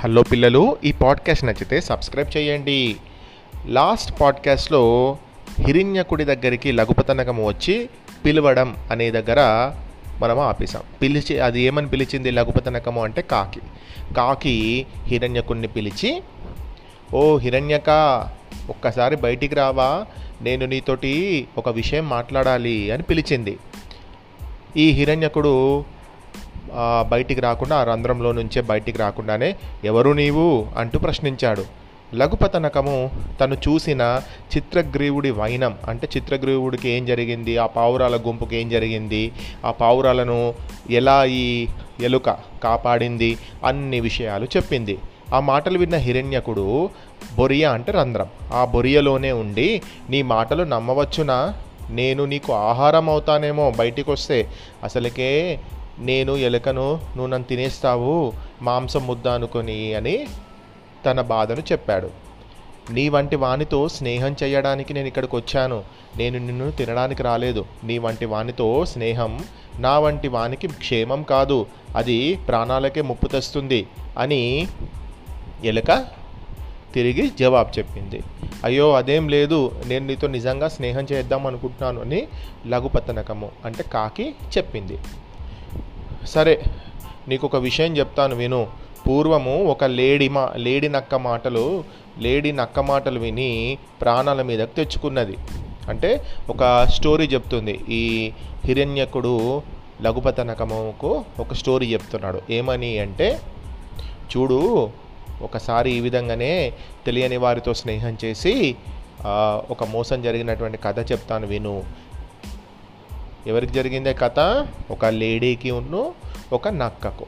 Hello పిల్లలు ఈ podcast నచ్చితే సబ్స్క్రైబ్ చేయండి. లాస్ట్ పాడ్కాస్ట్లో హిరణ్యకుడి దగ్గరికి లఘుపతనకము వచ్చి పిలవడం అనే దగ్గర మనం ఆపేసాం పిలిచి అది ఏమని పిలిచింది లఘుపతనకము అంటే కాకి. కాకి హిరణ్యకుడిని పిలిచి ఓ హిరణ్యక ఒక్కసారి బయటికి రావా నేను నీతోటి ఒక విషయం మాట్లాడాలి అని పిలిచింది. ఈ హిరణ్యకుడు బయటికి రాకుండా ఆ రంధ్రంలో నుంచే బయటికి రాకుండానే ఎవరు నీవు అంటూ ప్రశ్నించాడు. లఘుపతనకము తను చూసిన చిత్రగ్రీవుడి వైనం అంటే చిత్రగ్రీవుడికి ఏం జరిగింది ఆ పావురాల గుంపుకి ఏం జరిగింది ఆ పావురాలను ఎలా ఈ ఎలుక కాపాడింది అన్ని విషయాలు చెప్పింది. ఆ మాటలు విన్న హిరణ్యకుడు బొరియ అంటే రంధ్రం. ఆ బొరియలోనే ఉండి నీ మాటలు నమ్మవచ్చునా? నేను నీకు ఆహారం అవుతానేమో బయటికి వస్తే అసలుకే నేను ఎలుకను నువ్వు నన్ను తినేస్తావు మాంసం ముద్ద అనుకొని అని తన బాధను చెప్పాడు. నీ వంటి వానితో స్నేహం చేయడానికి నేను ఇక్కడికి వచ్చాను. నేను నిన్ను తినడానికి రాలేదు. నీ వంటి వానితో స్నేహం నా వంటి వానికి క్షేమం కాదు. అది ప్రాణాలకే ముప్పు తెస్తుంది అని ఎలుక తిరిగి జవాబు చెప్పింది. అయ్యో అదేం లేదు. నేను నీతో నిజంగా స్నేహం చేద్దాం అనుకుంటున్నాను అని లఘుపతనకము అంటే కాకి చెప్పింది. సరే నీకు ఒక విషయం చెప్తాను విను. పూర్వము ఒక లేడి మా లేడి నక్క మాటలు లేడీ నక్క మాటలు విని ప్రాణాల మీదకు తెచ్చుకున్నది. అంటే ఒక స్టోరీ చెప్తుంది. ఈ హిరణ్యకుడు లఘుపతనకముకు ఒక స్టోరీ చెప్తున్నాడు. ఏమని అంటే చూడు ఒకసారి ఈ విధంగానే తెలియని వారితో స్నేహం చేసి ఒక మోసం జరిగినటువంటి కథ చెప్తాను విను. ఎవరికి జరిగిందే కథ? ఒక లేడీకి ఉన్ను ఒక నక్కకు.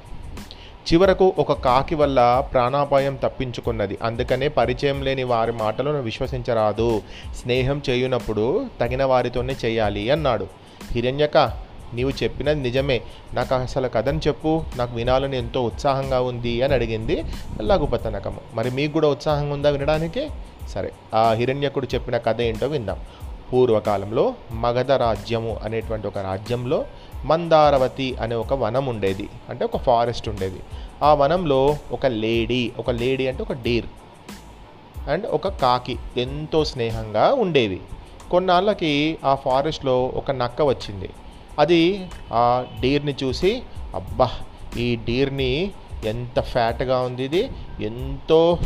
చివరకు ఒక కాకి వల్ల ప్రాణాపాయం తప్పించుకున్నది. అందుకనే పరిచయం లేని వారి మాటలను విశ్వసించరాదు. స్నేహం చేయునప్పుడు తగిన వారితోనే చేయాలి అన్నాడు. హిరణ్యక నీవు చెప్పినది నిజమే. నాకు అసలు కథను చెప్పు. నాకు వినాలని ఎంతో ఉత్సాహంగా ఉంది అని అడిగింది లఘుపతనకము. మరి మీకు కూడా ఉత్సాహంగా ఉందా వినడానికి? సరే ఆ హిరణ్యకుడు చెప్పిన కథ ఏంటో విందాం. పూర్వకాలంలో మగధ రాజ్యము అనేటువంటి ఒక రాజ్యంలో మందారవతి అనే ఒక వనం ఉండేది. అంటే ఒక ఫారెస్ట్ ఉండేది. ఆ వనంలో ఒక లేడీ ఒక లేడీ అంటే ఒక డీర్ అండ్ ఒక కాకి ఎంతో స్నేహంగా ఉండేవి కొన్నాళ్ళకి ఆ ఫారెస్ట్లో ఒక నక్క వచ్చింది. అది ఆ డీర్ని చూసి అబ్బా ఈ డీర్ని ఎంత ఫ్యాట్గా ఉంది ఇది ఎంతో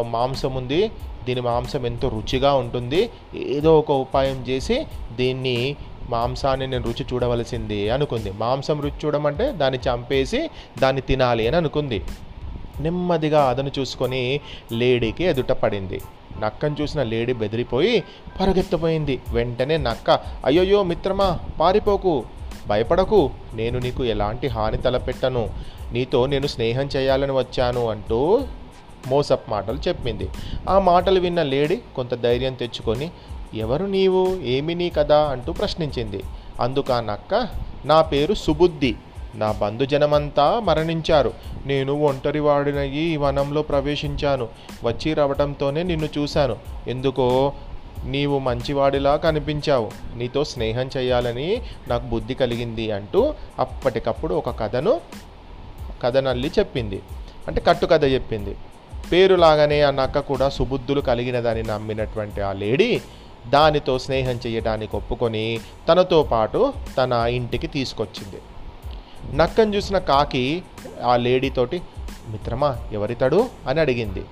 మాంసం ఉంది దీని మాంసం ఎంతో రుచిగా ఉంటుంది. ఏదో ఒక ఉపాయం చేసి దీన్ని మాంసాన్ని నేను రుచి చూడవలసింది అనుకుంది. మాంసం రుచి చూడమంటే దాన్ని చంపేసి దాన్ని తినాలి అని అనుకుంది. నెమ్మదిగా అదను చూసుకొని లేడీకి ఎదుట పడింది. నక్కను చూసిన లేడీ బెదిరిపోయి పరుగెత్తపోయింది. వెంటనే నక్క అయ్యోయ్యో మిత్రమా పారిపోకు భయపడకు నేను నీకు ఎలాంటి హాని తలపెట్టను. నీతో నేను స్నేహం చేయాలని వచ్చాను అంటూ మోసప్ మాటలు చెప్పింది. ఆ మాటలు విన్న లేడీ కొంత ధైర్యం తెచ్చుకొని ఎవరు నీవు? ఏమి నీ కదా అంటూ ప్రశ్నించింది. అందుకు ఆ నక్క నా పేరు సుబుద్ధి. నా బంధుజనమంతా మరణించారు. నేను ఒంటరివాడినయ్యి ఈ వనంలో ప్రవేశించాను. వచ్చి రావడంతోనే నిన్ను చూశాను. ఎందుకో నీవు మంచివాడిలా కనిపించావు. నీతో స్నేహం చేయాలని నాకు బుద్ధి కలిగింది అంటూ అప్పటికప్పుడు ఒక కథను కథనల్లి చెప్పింది. అంటే కట్టుకథ చెప్పింది. పేరులాగానే ఆ నక్క కూడా సుబుద్ధులు కలిగినదని నమ్మినటువంటి ఆ లేడీ దానితో స్నేహం చేయడానికి ఒప్పుకొని తనతో పాటు తన ఇంటికి తీసుకొచ్చింది. నక్కను చూసిన కాకి ఆ లేడీతోటి మిత్రమా ఎవరితడు? అని అడిగింది.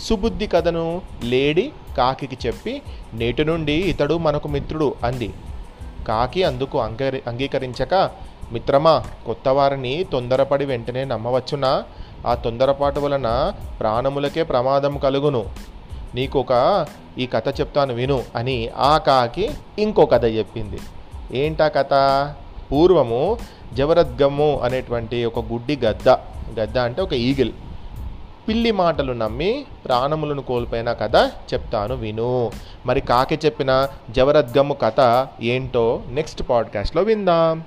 సుబుద్ధి కథను లేడీ కాకికి చెప్పి నేటి నుండి ఇతడు మనకు మిత్రుడు అంది. కాకి అందుకు అంగీ అంగీకరించక మిత్రమా కొత్త వారిని తొందరపడి వెంటనే నమ్మవచ్చునా? ఆ తొందరపాటు వలన ప్రాణములకే ప్రమాదం కలుగును. నీకు ఒక ఈ కథ చెప్తాను విను అని ఆ కాకి ఇంకో కథ చెప్పింది. ఏంటా కథ? పూర్వము జవరద్గమ్ము అనేటువంటి ఒక గుడ్డి గద్ద. గద్ద అంటే ఒక ఈగిల్. పిల్లి మాటలు నమ్మి ప్రాణములను కోల్పోయిన కథ చెప్తాను విను. మరి కాకి చెప్పిన జవరద్గమ్ము కథ ఏంటో నెక్స్ట్ పాడ్కాస్ట్లో విందాం.